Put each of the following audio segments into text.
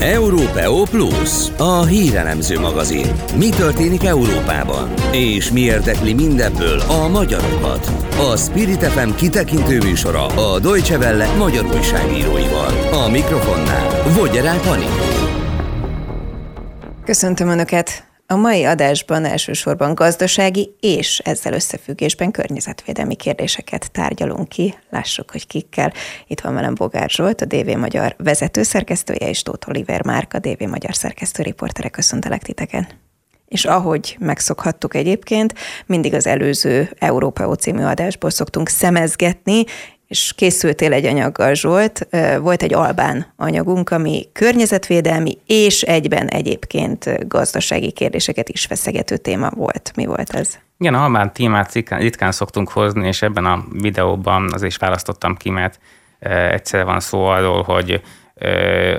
Európeó Plus, a hírelemző magazin. Mi történik Európában? És mi érdekli mindebből a magyarokat? A Spirit FM kitekintő műsora a Deutsche Welle magyar újságíróival. A mikrofonnál Vogyerál Panini. Köszöntöm Önöket! A mai adásban elsősorban gazdasági és ezzel összefüggésben környezetvédelmi kérdéseket tárgyalunk ki. Lássuk, hogy kikkel. Itt van velem Bogár Zsolt, a DV Magyar vezetőszerkesztője, és Tóth Oliver Márk, a DV Magyar szerkesztő riportere. Köszöntelek titeken! És ahogy megszokhattuk egyébként, mindig az előző Európa című adásból szoktunk szemezgetni, és készültél egy anyaggal, Zsolt. Volt egy albán anyagunk, ami környezetvédelmi és egyben egyébként gazdasági kérdéseket is feszegető téma volt. Mi volt ez? Igen, albán témát ritkán, szoktunk hozni, és ebben a videóban az is választottam ki, mert egyszer van szó arról, hogy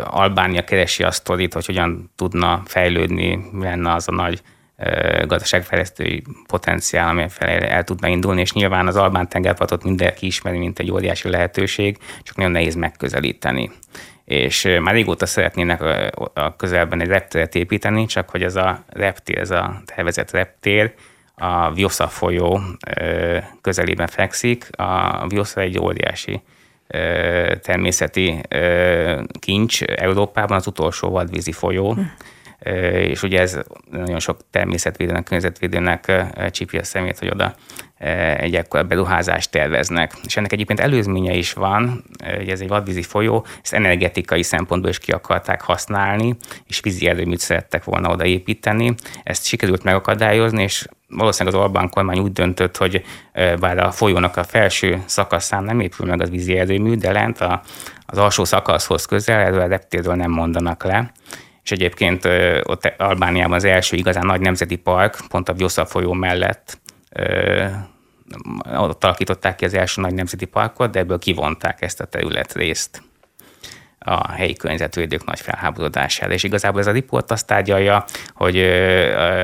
Albánia keresi a sztorit, hogy hogyan tudna fejlődni, lenne az a nagy gazdaságfejlesztői potenciál, felé el tudna indulni, és nyilván az Albán tengerpartot mindenki ismeri, mint egy óriási lehetőség, csak nagyon nehéz megközelíteni. És már régóta szeretnének a közelben egy reptéret építeni, csak hogy ez a reptér, ez a tervezett reptér, a Viosza folyó közelében fekszik. A Viosza egy óriási természeti kincs Európában, az utolsó vadvízi folyó, hm és ugye ez nagyon sok természetvédőnek, környezetvédőnek csípi a szemét, hogy oda egy ekkor beruházást terveznek. És ennek egyébként előzménye is van, hogy ez egy vadvízi folyó, ezt energetikai szempontból is ki akarták használni, és vízi erőműt szerettek volna odaépíteni. Ezt sikerült megakadályozni, és valószínűleg az Orbán kormány úgy döntött, hogy bár a folyónak a felső szakaszán nem épül meg az vízi erőmű, de lent a, az alsó szakaszhoz közel, erről a reptérről nem mondanak le és egyébként ott Albániában az első igazán nagy nemzeti park, pont a Vjosa folyó mellett ott alakították ki az első nagy nemzeti parkot, de ebből kivonták ezt a területrészt a helyi környezetvédők nagy felháborodására. És igazából ez a riport azt tárgyalja, hogy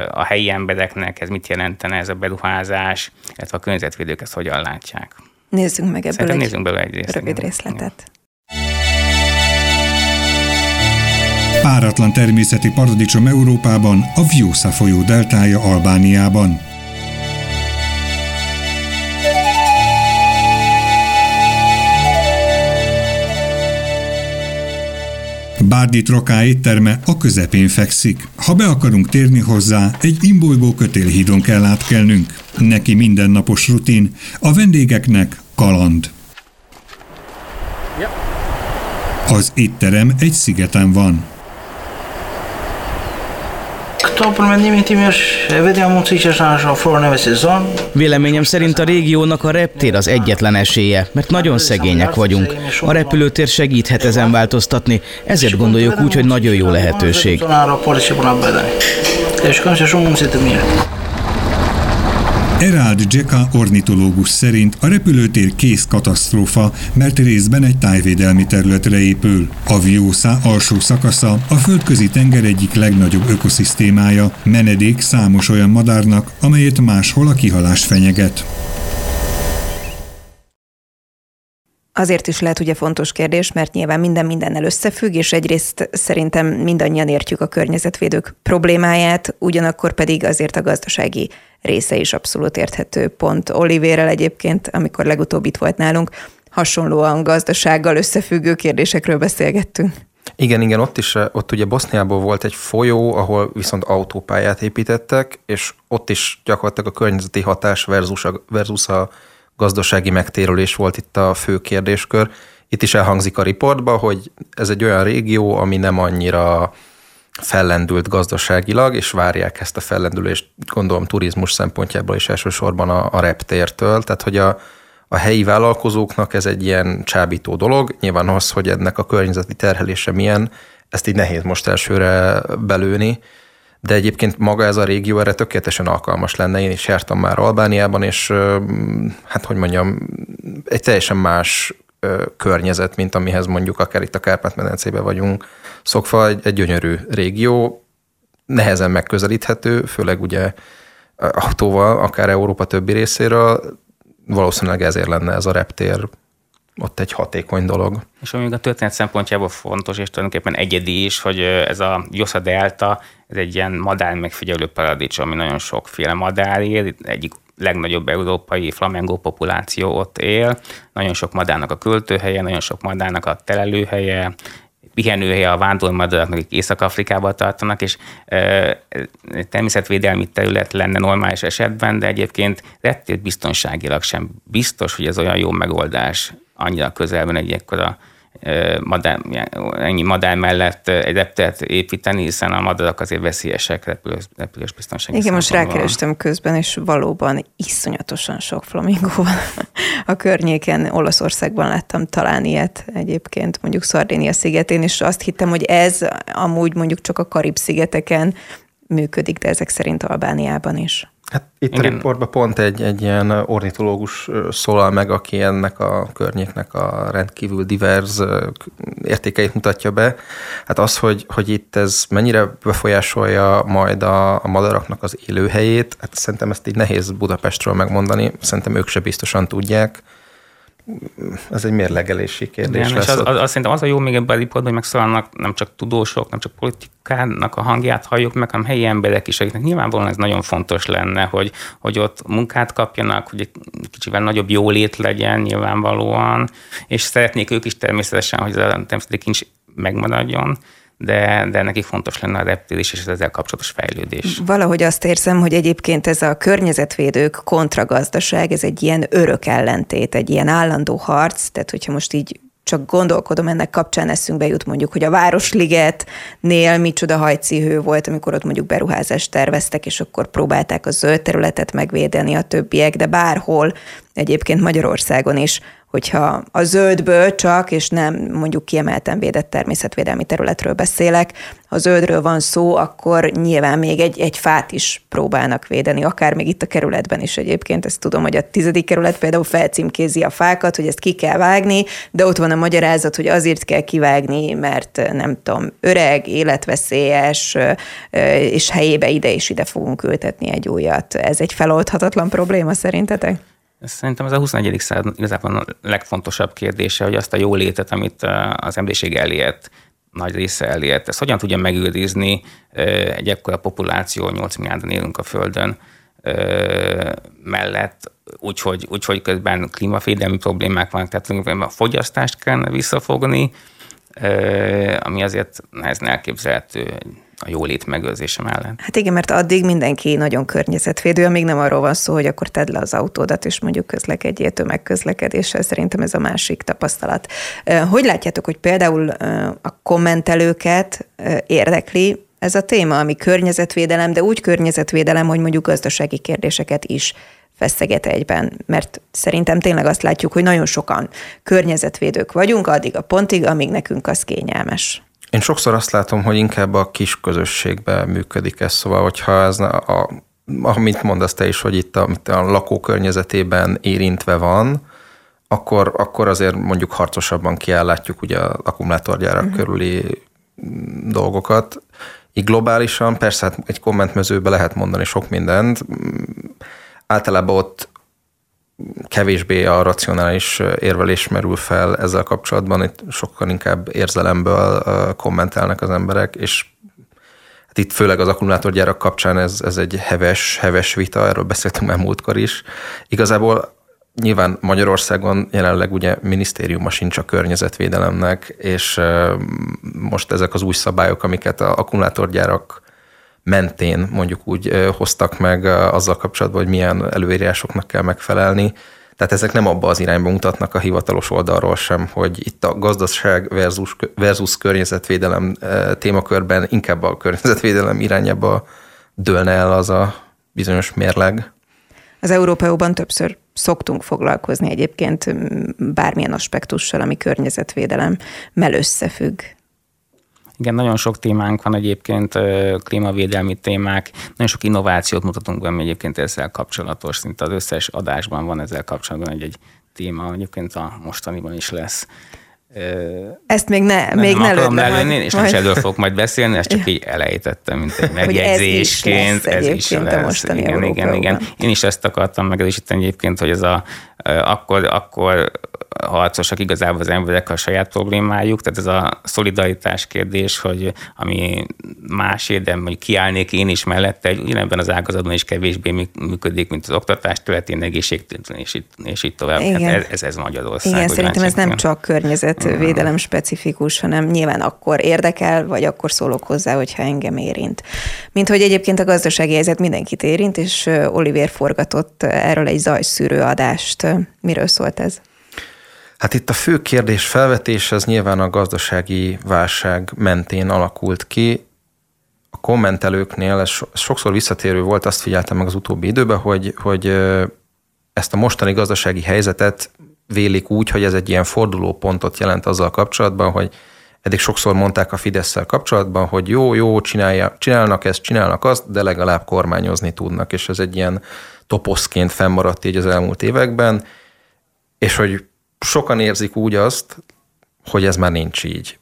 a helyi embereknek ez mit jelentene ez a beruházás, illetve a környezetvédők ezt hogyan látják. Nézzünk meg ebből Szerintem egy nézzünk belőle egy részlet. rövid részletet. Páratlan természeti paradicsom Európában, a Vjósza folyó deltája Albániában. Bárdi Troká étterme a közepén fekszik. Ha be akarunk térni hozzá, egy imbolygó kötélhídon kell átkelnünk. Neki mindennapos rutin, a vendégeknek kaland. Az étterem egy szigeten van. To promiennyimi tím, že vedem úcíčeš nášho forneve szezon. Véleményem szerint a régiónak a reptér az egyetlen esélye, mert nagyon szegények vagyunk. A repülőtér segíthet ezen változtatni, ezért gondoljuk úgy, hogy nagyon jó lehetőség. És köszönöm, hogy muncit miért. Erald Dzeka ornitológus szerint a repülőtér kész katasztrófa, mert részben egy tájvédelmi területre épül. A Viószá alsó szakasza a földközi tenger egyik legnagyobb ökoszisztémája, menedék számos olyan madárnak, amelyet máshol a kihalás fenyeget. Azért is lehet ugye fontos kérdés, mert nyilván minden mindennel összefügg, és egyrészt szerintem mindannyian értjük a környezetvédők problémáját, ugyanakkor pedig azért a gazdasági része is abszolút érthető. Pont Olivérrel egyébként, amikor legutóbb itt volt nálunk, hasonlóan gazdasággal összefüggő kérdésekről beszélgettünk. Igen, igen, ott is, ott ugye Boszniából volt egy folyó, ahol viszont autópályát építettek, és ott is gyakorlatilag a környezeti hatás versus a, versus a gazdasági megtérülés volt itt a fő kérdéskör. Itt is elhangzik a riportba, hogy ez egy olyan régió, ami nem annyira fellendült gazdaságilag, és várják ezt a fellendülést, gondolom turizmus szempontjából is elsősorban a, a reptértől, tehát hogy a, a helyi vállalkozóknak ez egy ilyen csábító dolog. Nyilván az, hogy ennek a környezeti terhelése milyen, ezt így nehéz most elsőre belőni, de egyébként maga ez a régió erre tökéletesen alkalmas lenne. Én is jártam már Albániában, és hát hogy mondjam, egy teljesen más környezet, mint amihez mondjuk akár itt a Kárpát-medencében vagyunk szokva, egy, egy gyönyörű régió, nehezen megközelíthető, főleg ugye autóval, akár Európa többi részéről, valószínűleg ezért lenne ez a reptér ott egy hatékony dolog. És ami a történet szempontjából fontos, és tulajdonképpen egyedi is, hogy ez a Josa Delta, ez egy ilyen madár megfigyelő paradicsom, ami nagyon sokféle madár él, egyik legnagyobb európai flamengo populáció ott él, nagyon sok madárnak a költőhelye, nagyon sok madárnak a telelőhelye, pihenőhelye a vándormadaraknak, akik Észak-Afrikába tartanak, és e, természetvédelmi terület lenne normális esetben, de egyébként reptér biztonságilag sem biztos, hogy ez olyan jó megoldás annyira közelben egy ekkora madár, ennyi madár mellett egy repteret építeni, hiszen a madarak azért veszélyesek repülős, repülős biztonsági Igen, most rákerestem közben, és valóban iszonyatosan sok flamingó van a környéken. Olaszországban láttam talán ilyet egyébként, mondjuk Szardénia szigetén, és azt hittem, hogy ez amúgy mondjuk csak a Karib-szigeteken működik, de ezek szerint Albániában is. Hát itt Igen. a riportban pont egy, egy ilyen ornitológus szólal meg, aki ennek a környéknek a rendkívül divers értékeit mutatja be. Hát az, hogy, hogy itt ez mennyire befolyásolja majd a, a madaraknak az élőhelyét, hát szerintem ezt így nehéz Budapestről megmondani, szerintem ők se biztosan tudják ez egy mérlegelési kérdés. Igen, és az, az, az, szerintem az a jó még ebben a riportban, hogy megszólalnak nem csak tudósok, nem csak politikának a hangját halljuk meg, hanem helyi emberek is, akiknek nyilvánvalóan ez nagyon fontos lenne, hogy, hogy ott munkát kapjanak, hogy egy kicsivel nagyobb jólét legyen nyilvánvalóan, és szeretnék ők is természetesen, hogy ez a természeti kincs megmaradjon, de, de nekik fontos lenne a reptélés és az ezzel kapcsolatos fejlődés. Valahogy azt érzem, hogy egyébként ez a környezetvédők kontragazdaság, ez egy ilyen örök ellentét, egy ilyen állandó harc, tehát hogyha most így csak gondolkodom, ennek kapcsán eszünkbe jut mondjuk, hogy a Városligetnél micsoda hajcihő volt, amikor ott mondjuk beruházást terveztek, és akkor próbálták a zöld területet megvédeni a többiek, de bárhol, egyébként Magyarországon is hogyha a zöldből csak, és nem mondjuk kiemelten védett természetvédelmi területről beszélek, ha zöldről van szó, akkor nyilván még egy, egy fát is próbálnak védeni, akár még itt a kerületben is egyébként. Ezt tudom, hogy a tizedik kerület például felcímkézi a fákat, hogy ezt ki kell vágni, de ott van a magyarázat, hogy azért kell kivágni, mert nem tudom, öreg, életveszélyes, és helyébe ide és ide fogunk ültetni egy újat. Ez egy feloldhatatlan probléma szerintetek? Szerintem ez a 21. század igazából a legfontosabb kérdése, hogy azt a jólétet, amit az emberiség elért, nagy része elért, ezt hogyan tudja megőrizni egy ekkora populáció, 8 milliárdan élünk a Földön mellett, úgyhogy, úgyhogy közben klímafédelmi problémák vannak, tehát a fogyasztást kellene visszafogni, ami azért nehezen elképzelhető a jólét megőrzése mellett. Hát igen, mert addig mindenki nagyon környezetvédő, amíg nem arról van szó, hogy akkor tedd le az autódat, és mondjuk közlekedjél tömegközlekedéssel. Szerintem ez a másik tapasztalat. Hogy látjátok, hogy például a kommentelőket érdekli ez a téma, ami környezetvédelem, de úgy környezetvédelem, hogy mondjuk gazdasági kérdéseket is feszeget egyben, mert szerintem tényleg azt látjuk, hogy nagyon sokan környezetvédők vagyunk addig a pontig, amíg nekünk az kényelmes. Én sokszor azt látom, hogy inkább a kis közösségben működik ez, szóval hogyha ez a, amit mondasz te is, hogy itt a, a lakókörnyezetében érintve van, akkor, akkor azért mondjuk harcosabban kiállátjuk ugye az akkumulátorgyárak uh-huh. körüli dolgokat. Így globálisan persze hát egy kommentmezőbe lehet mondani sok mindent. Általában ott kevésbé a racionális érvelés merül fel ezzel kapcsolatban, itt sokkal inkább érzelemből kommentálnak az emberek, és hát itt főleg az akkumulátorgyárak kapcsán ez, ez egy heves, heves vita, erről beszéltünk már múltkor is. Igazából nyilván Magyarországon jelenleg ugye minisztériuma sincs a környezetvédelemnek, és most ezek az új szabályok, amiket a akkumulátorgyárak mentén mondjuk úgy hoztak meg azzal kapcsolatban, hogy milyen előírásoknak kell megfelelni. Tehát ezek nem abba az irányba mutatnak a hivatalos oldalról sem, hogy itt a gazdaság versus, versus környezetvédelem témakörben inkább a környezetvédelem irányába dőlne el az a bizonyos mérleg. Az Európáóban többször szoktunk foglalkozni egyébként bármilyen aspektussal, ami környezetvédelem mel összefügg. Igen, nagyon sok témánk van egyébként, klímavédelmi témák, nagyon sok innovációt mutatunk be, ami egyébként ezzel kapcsolatos, szinte az összes adásban van ezzel kapcsolatban egy-egy téma, egyébként a mostaniban is lesz. Ezt még ne, nem, még ne akarom lelőni, és majd... nem is fogok majd beszélni, ezt csak így elejtettem, mint egy megjegyzésként. ez is lesz ez is lesz. Igen, igen, igen. Én is ezt akartam megerősíteni egyébként, hogy ez a, akkor, akkor harcosak igazából az emberek a saját problémájuk, tehát ez a szolidaritás kérdés, hogy ami más de mondjuk kiállnék én is mellette, ugyanebben az ágazatban is kevésbé működik, mint az oktatás területén, egészségtelen, és és itt tovább. Hát Igen. Hát ez, ez Magyarország. Igen, szerintem ez nem csak környezetvédelem specifikus, hanem nyilván akkor érdekel, vagy akkor szólok hozzá, hogyha engem érint. Mint hogy egyébként a gazdasági helyzet mindenkit érint, és Oliver forgatott erről egy zajszűrő adást. Miről szólt ez? Hát itt a fő kérdés felvetés az nyilván a gazdasági válság mentén alakult ki. A kommentelőknél ez sokszor visszatérő volt, azt figyeltem meg az utóbbi időben, hogy, hogy ezt a mostani gazdasági helyzetet vélik úgy, hogy ez egy ilyen fordulópontot jelent azzal kapcsolatban, hogy eddig sokszor mondták a fidesz kapcsolatban, hogy jó, jó, csinálja, csinálnak ezt, csinálnak azt, de legalább kormányozni tudnak, és ez egy ilyen toposzként fennmaradt így az elmúlt években, és hogy sokan érzik úgy azt, hogy ez már nincs így.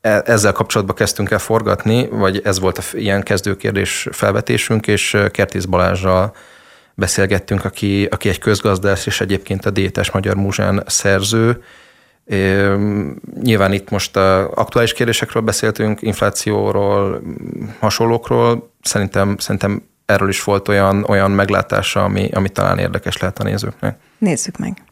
E, ezzel kapcsolatban kezdtünk el forgatni, vagy ez volt a ilyen kezdőkérdés felvetésünk, és Kertész Balázsral beszélgettünk, aki, aki egy közgazdász, és egyébként a Détes Magyar Múzsán szerző. É, nyilván itt most a aktuális kérdésekről beszéltünk, inflációról, hasonlókról. Szerintem, szerintem erről is volt olyan, olyan meglátása, ami, ami talán érdekes lehet a nézőknek. Nézzük meg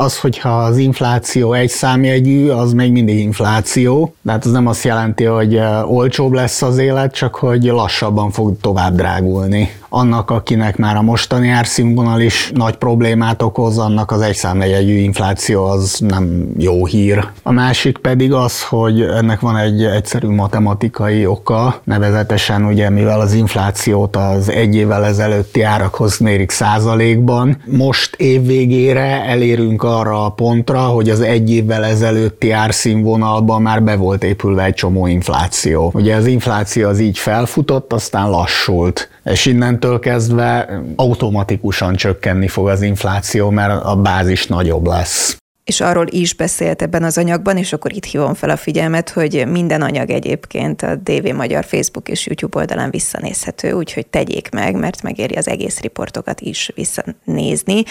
az, hogyha az infláció egy számjegyű, az még mindig infláció. De hát az nem azt jelenti, hogy olcsóbb lesz az élet, csak hogy lassabban fog tovább drágulni annak, akinek már a mostani árszínvonal is nagy problémát okoz, annak az egyszámlegyegyű infláció az nem jó hír. A másik pedig az, hogy ennek van egy egyszerű matematikai oka, nevezetesen ugye mivel az inflációt az egy évvel ezelőtti árakhoz mérik százalékban, most évvégére elérünk arra a pontra, hogy az egy évvel ezelőtti árszínvonalban már be volt épülve egy csomó infláció. Ugye az infláció az így felfutott, aztán lassult és innentől kezdve automatikusan csökkenni fog az infláció, mert a bázis nagyobb lesz és arról is beszélt ebben az anyagban, és akkor itt hívom fel a figyelmet, hogy minden anyag egyébként a DV Magyar Facebook és YouTube oldalán visszanézhető, úgyhogy tegyék meg, mert megéri az egész riportokat is visszanézni.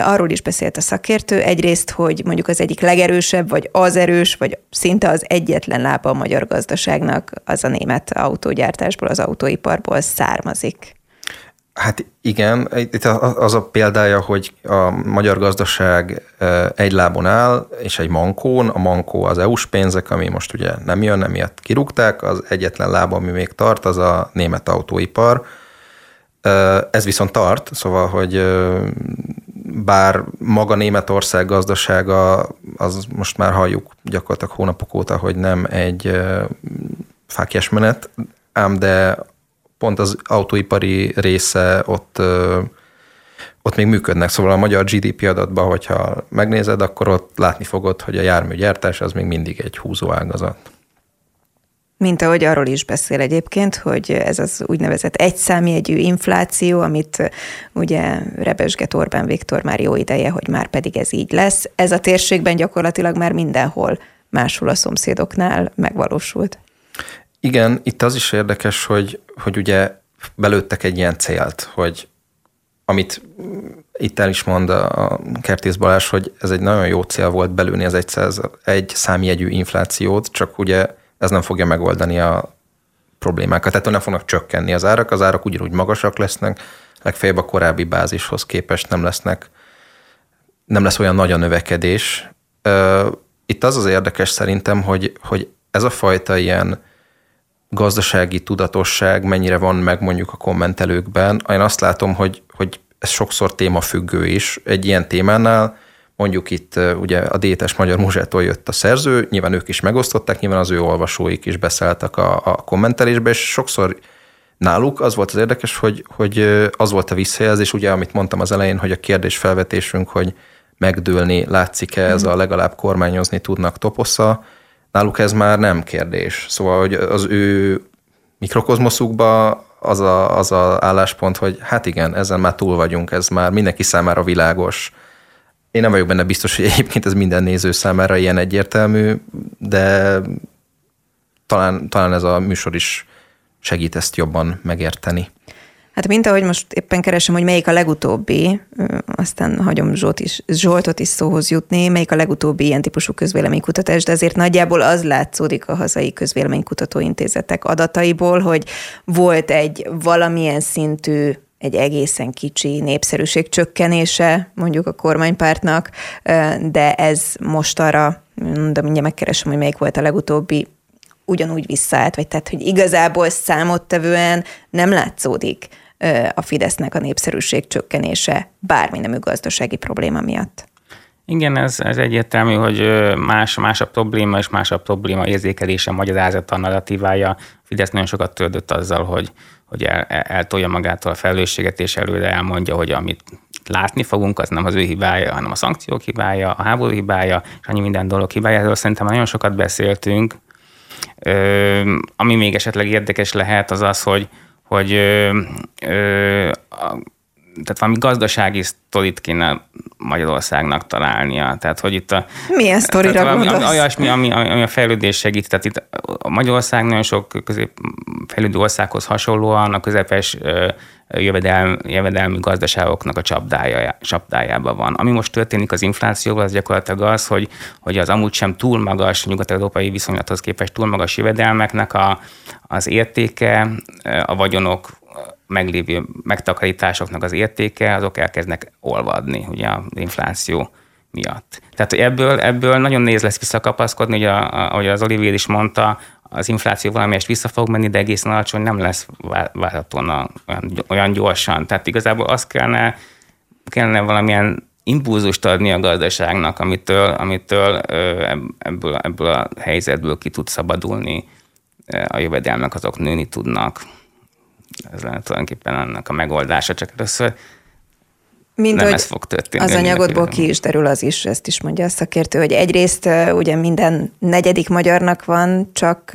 Arról is beszélt a szakértő, egyrészt, hogy mondjuk az egyik legerősebb, vagy az erős, vagy szinte az egyetlen lába a magyar gazdaságnak az a német autógyártásból, az autóiparból származik. Hát igen, itt az a példája, hogy a magyar gazdaság egy lábon áll, és egy mankón, a mankó az EU-s pénzek, ami most ugye nem jön, emiatt kirúgták, az egyetlen láb, ami még tart, az a német autóipar. Ez viszont tart, szóval, hogy bár maga Németország gazdasága, az most már halljuk gyakorlatilag hónapok óta, hogy nem egy fákjes menet, ám de pont az autóipari része ott, ott még működnek. Szóval a magyar GDP adatban, hogyha megnézed, akkor ott látni fogod, hogy a járműgyártás az még mindig egy húzó ágazat. Mint ahogy arról is beszél egyébként, hogy ez az úgynevezett egyszámjegyű infláció, amit ugye rebesget Orbán Viktor már jó ideje, hogy már pedig ez így lesz. Ez a térségben gyakorlatilag már mindenhol máshol a szomszédoknál megvalósult. Igen, itt az is érdekes, hogy, hogy ugye belőttek egy ilyen célt, hogy amit itt el is mond a Kertész Balázs, hogy ez egy nagyon jó cél volt belőni az egy, egy számjegyű inflációt, csak ugye ez nem fogja megoldani a problémákat. Tehát nem fognak csökkenni az árak, az árak ugyanúgy magasak lesznek, legfeljebb a korábbi bázishoz képest nem lesznek, nem lesz olyan nagy a növekedés. Itt az az érdekes szerintem, hogy, hogy ez a fajta ilyen gazdasági tudatosság mennyire van meg mondjuk a kommentelőkben. Én azt látom, hogy, hogy ez sokszor témafüggő is. Egy ilyen témánál mondjuk itt ugye a Détes Magyar Múzsától jött a szerző, nyilván ők is megosztották, nyilván az ő olvasóik is beszálltak a, a kommentelésbe, és sokszor náluk az volt az érdekes, hogy, hogy az volt a visszajelzés, ugye, amit mondtam az elején, hogy a kérdés felvetésünk, hogy megdőlni látszik-e ez a legalább kormányozni tudnak toposza, náluk ez már nem kérdés. Szóval, hogy az ő mikrokozmoszukba az a, az a álláspont, hogy hát igen, ezen már túl vagyunk, ez már mindenki számára világos. Én nem vagyok benne biztos, hogy egyébként ez minden néző számára ilyen egyértelmű, de talán, talán ez a műsor is segít ezt jobban megérteni. Hát mint ahogy most éppen keresem, hogy melyik a legutóbbi, aztán hagyom Zsolt is, Zsoltot is szóhoz jutni, melyik a legutóbbi ilyen típusú közvéleménykutatás, de azért nagyjából az látszódik a hazai közvéleménykutató intézetek adataiból, hogy volt egy valamilyen szintű egy egészen kicsi népszerűség csökkenése mondjuk a kormánypártnak, de ez most arra, de mindjárt megkeresem, hogy melyik volt a legutóbbi, ugyanúgy visszaállt, vagy tehát, hogy igazából számottevően nem látszódik a Fidesznek a népszerűség csökkenése bármi nemű gazdasági probléma miatt. Igen, ez, ez egyértelmű, hogy más, más probléma, és más probléma érzékelése, magyarázata, narratívája. Fidesz nagyon sokat töltött azzal, hogy, hogy el, eltolja magától a felelősséget, és előre elmondja, hogy amit látni fogunk, az nem az ő hibája, hanem a szankciók hibája, a háború hibája, és annyi minden dolog hibája. Erről szerintem nagyon sokat beszéltünk. Ö, ami még esetleg érdekes lehet, az az, hogy, hogy ö, ö, a, tehát valami gazdasági sztorit kéne Magyarországnak találnia. Tehát, hogy itt a... Milyen sztorira tehát, gondolsz? Olyasmi, ami, ami a fejlődés segít. Tehát itt a Magyarország nagyon sok közép fejlődő országhoz hasonlóan a közepes jövedelmi, jövedelmi gazdaságoknak a csapdája, csapdájában van. Ami most történik az inflációval, az gyakorlatilag az, hogy, hogy az amúgy sem túl magas, nyugat-európai viszonylathoz képest túl magas jövedelmeknek a, az értéke, a vagyonok meglévő megtakarításoknak az értéke, azok elkezdnek olvadni, ugye az infláció miatt. Tehát ebből, ebből nagyon néz lesz visszakapaszkodni, ugye, ahogy az Olivier is mondta, az infláció valamelyest vissza fog menni, de egészen alacsony nem lesz várhatóan olyan, gyorsan. Tehát igazából azt kellene, kellene valamilyen impulzust adni a gazdaságnak, amitől, amitől ebből, ebből a helyzetből ki tud szabadulni, a jövedelmek azok nőni tudnak. Ez lenne tulajdonképpen ennek a megoldása, csak először mint nem hogy ez fog történni. Az anyagodból ki is derül az is, ezt is mondja a szakértő, hogy egyrészt ugye minden negyedik magyarnak van csak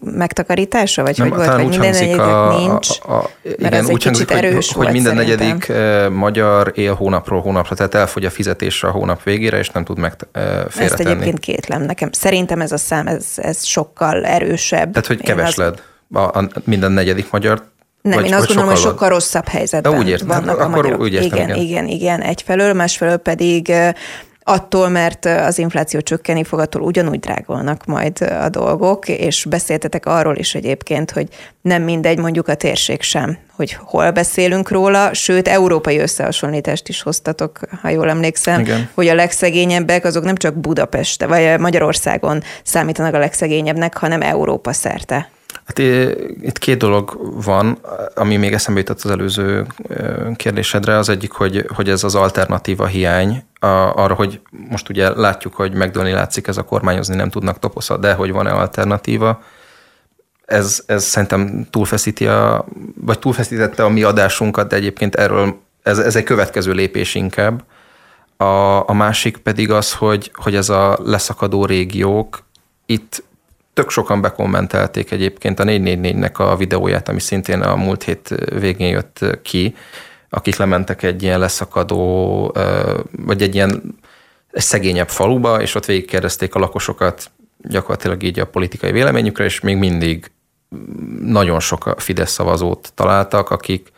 megtakarítása, vagy nem, hogy volt, vagy minden negyedik a, nincs, a, a, igen, ez úgy hangzik, erős hogy, hogy minden szerintem. negyedik magyar él hónapról hónapra, tehát elfogy a fizetésre a hónap végére, és nem tud meg félretenni. Ezt egyébként kétlem nekem. Szerintem ez a szám, ez, ez sokkal erősebb. Tehát, hogy kevesled. Az... A, a, minden negyedik magyar nem, vagy, én azt gondolom, hogy sokkal rosszabb helyzetben úgy értem, vannak akkor a magyarok. Úgy értem, igen, igen, igen, igen, egyfelől, másfelől pedig attól, mert az infláció csökkeni fog, attól ugyanúgy drágulnak majd a dolgok, és beszéltetek arról is egyébként, hogy nem mindegy mondjuk a térség sem, hogy hol beszélünk róla, sőt, európai összehasonlítást is hoztatok, ha jól emlékszem, Igen. hogy a legszegényebbek azok nem csak Budapest, vagy Magyarországon számítanak a legszegényebbnek, hanem Európa szerte. Hát itt két dolog van, ami még eszembe jutott az előző kérdésedre. Az egyik, hogy, hogy ez az alternatíva hiány arra, hogy most ugye látjuk, hogy megdőlni látszik ez a kormányozni nem tudnak toposza, de hogy van-e alternatíva. Ez, ez szerintem túlfeszíti a, vagy túlfeszítette a mi adásunkat, de egyébként erről ez, ez egy következő lépés inkább. A, a másik pedig az, hogy, hogy ez a leszakadó régiók, itt tök sokan bekommentelték egyébként a 444-nek a videóját, ami szintén a múlt hét végén jött ki, akik lementek egy ilyen leszakadó, vagy egy ilyen egy szegényebb faluba, és ott végigkérdezték a lakosokat gyakorlatilag így a politikai véleményükre, és még mindig nagyon sok Fidesz szavazót találtak, akik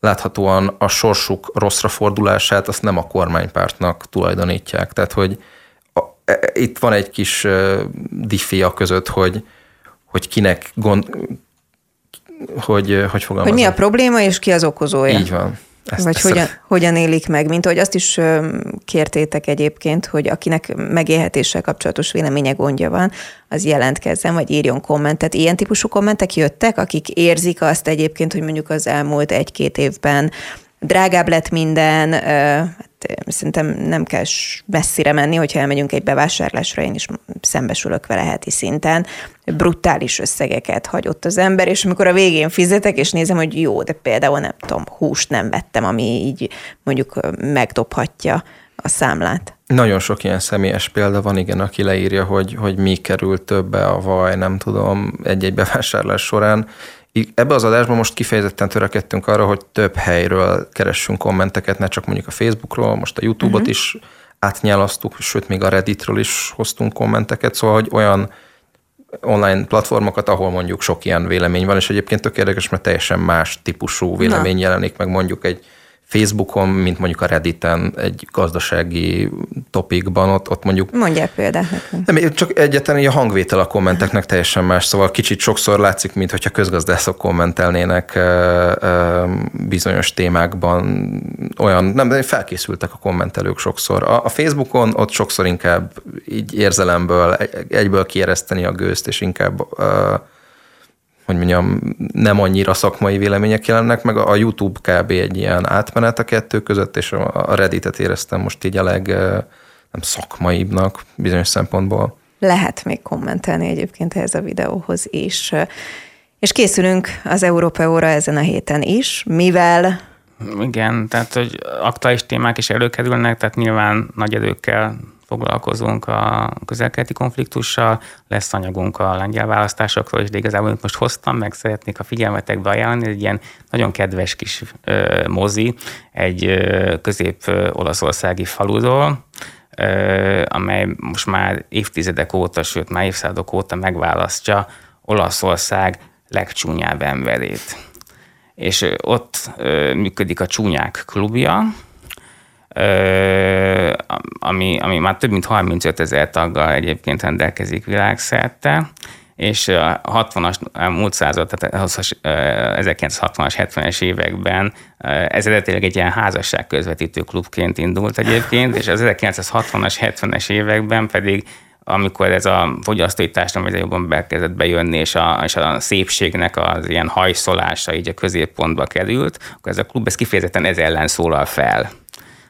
láthatóan a sorsuk rosszra fordulását azt nem a kormánypártnak tulajdonítják. Tehát, hogy itt van egy kis diffia között, hogy, hogy kinek gond, hogy, hogy Hogy mi a probléma, és ki az okozója. Így van. Ezt, Vagy ezt hogyan, a... hogyan élik meg, mint ahogy azt is kértétek egyébként, hogy akinek megélhetéssel kapcsolatos véleménye gondja van, az jelentkezzen, vagy írjon kommentet. Ilyen típusú kommentek jöttek, akik érzik azt egyébként, hogy mondjuk az elmúlt egy-két évben drágább lett minden, szerintem nem kell messzire menni, hogyha elmegyünk egy bevásárlásra, én is szembesülök vele heti szinten, brutális összegeket hagyott az ember, és amikor a végén fizetek, és nézem, hogy jó, de például nem tudom, húst nem vettem, ami így mondjuk megdobhatja a számlát. Nagyon sok ilyen személyes példa van, igen, aki leírja, hogy, hogy mi került többe a vaj, nem tudom, egy-egy bevásárlás során, Ebbe az adásban most kifejezetten törekedtünk arra, hogy több helyről keressünk kommenteket, ne csak mondjuk a Facebookról, most a YouTube-ot uh-huh. is átnyálasztuk, sőt még a Redditről is hoztunk kommenteket, szóval hogy olyan online platformokat, ahol mondjuk sok ilyen vélemény van, és egyébként tök érdekes, mert teljesen más típusú vélemény Na. jelenik meg mondjuk egy Facebookon, mint mondjuk a Redditen egy gazdasági topikban, ott, ott mondjuk... Mondják példát nekünk. Nem, csak egyetlen a hangvétel a kommenteknek teljesen más, szóval kicsit sokszor látszik, mintha közgazdászok kommentelnének bizonyos témákban olyan, nem, de felkészültek a kommentelők sokszor. A, a Facebookon ott sokszor inkább így érzelemből egyből kiereszteni a gőzt, és inkább hogy mondjam, nem annyira szakmai vélemények jelennek, meg a YouTube kb. egy ilyen átmenet a kettő között, és a Redditet éreztem most így a leg nem szakmaibbnak bizonyos szempontból. Lehet még kommentelni egyébként ehhez a videóhoz is. És készülünk az Európa óra ezen a héten is, mivel igen, tehát hogy aktuális témák is előkerülnek, tehát nyilván nagy erőkkel foglalkozunk a közelkeleti konfliktussal, lesz anyagunk a lengyel választásokról, és de igazából most hoztam, meg szeretnék a figyelmetekbe ajánlani, egy ilyen nagyon kedves kis ö, mozi, egy ö, közép-olaszországi faluról, ö, amely most már évtizedek óta, sőt már évszázadok óta megválasztja Olaszország legcsúnyább emberét. És ott ö, működik a Csúnyák klubja, ami, ami már több mint 35 ezer taggal egyébként rendelkezik világszerte, és a 60-as, múlt század, tehát 1960-as, 70-es években ez eredetileg egy ilyen házasság közvetítő klubként indult egyébként, és az 1960-as, 70-es években pedig amikor ez a fogyasztói társadalom egyre jobban bekezdett bejönni, és a, és a szépségnek az ilyen hajszolása így a középpontba került, akkor ez a klub ez kifejezetten ez ellen szólal fel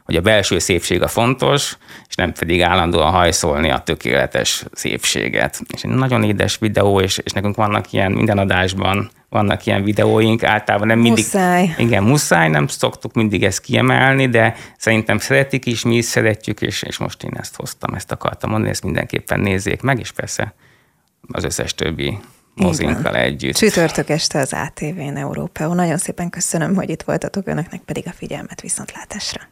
hogy a belső szépség a fontos, és nem pedig állandóan hajszolni a tökéletes szépséget. És egy nagyon édes videó, és, és nekünk vannak ilyen minden adásban, vannak ilyen videóink, általában nem mindig... Muszáj. Igen, muszáj, nem szoktuk mindig ezt kiemelni, de szerintem szeretik is, mi is szeretjük, és, és most én ezt hoztam, ezt akartam mondani, ezt mindenképpen nézzék meg, és persze az összes többi mozinkkal együtt. Csütörtök este az ATV-n Európa. Nagyon szépen köszönöm, hogy itt voltatok, önöknek pedig a figyelmet viszontlátásra.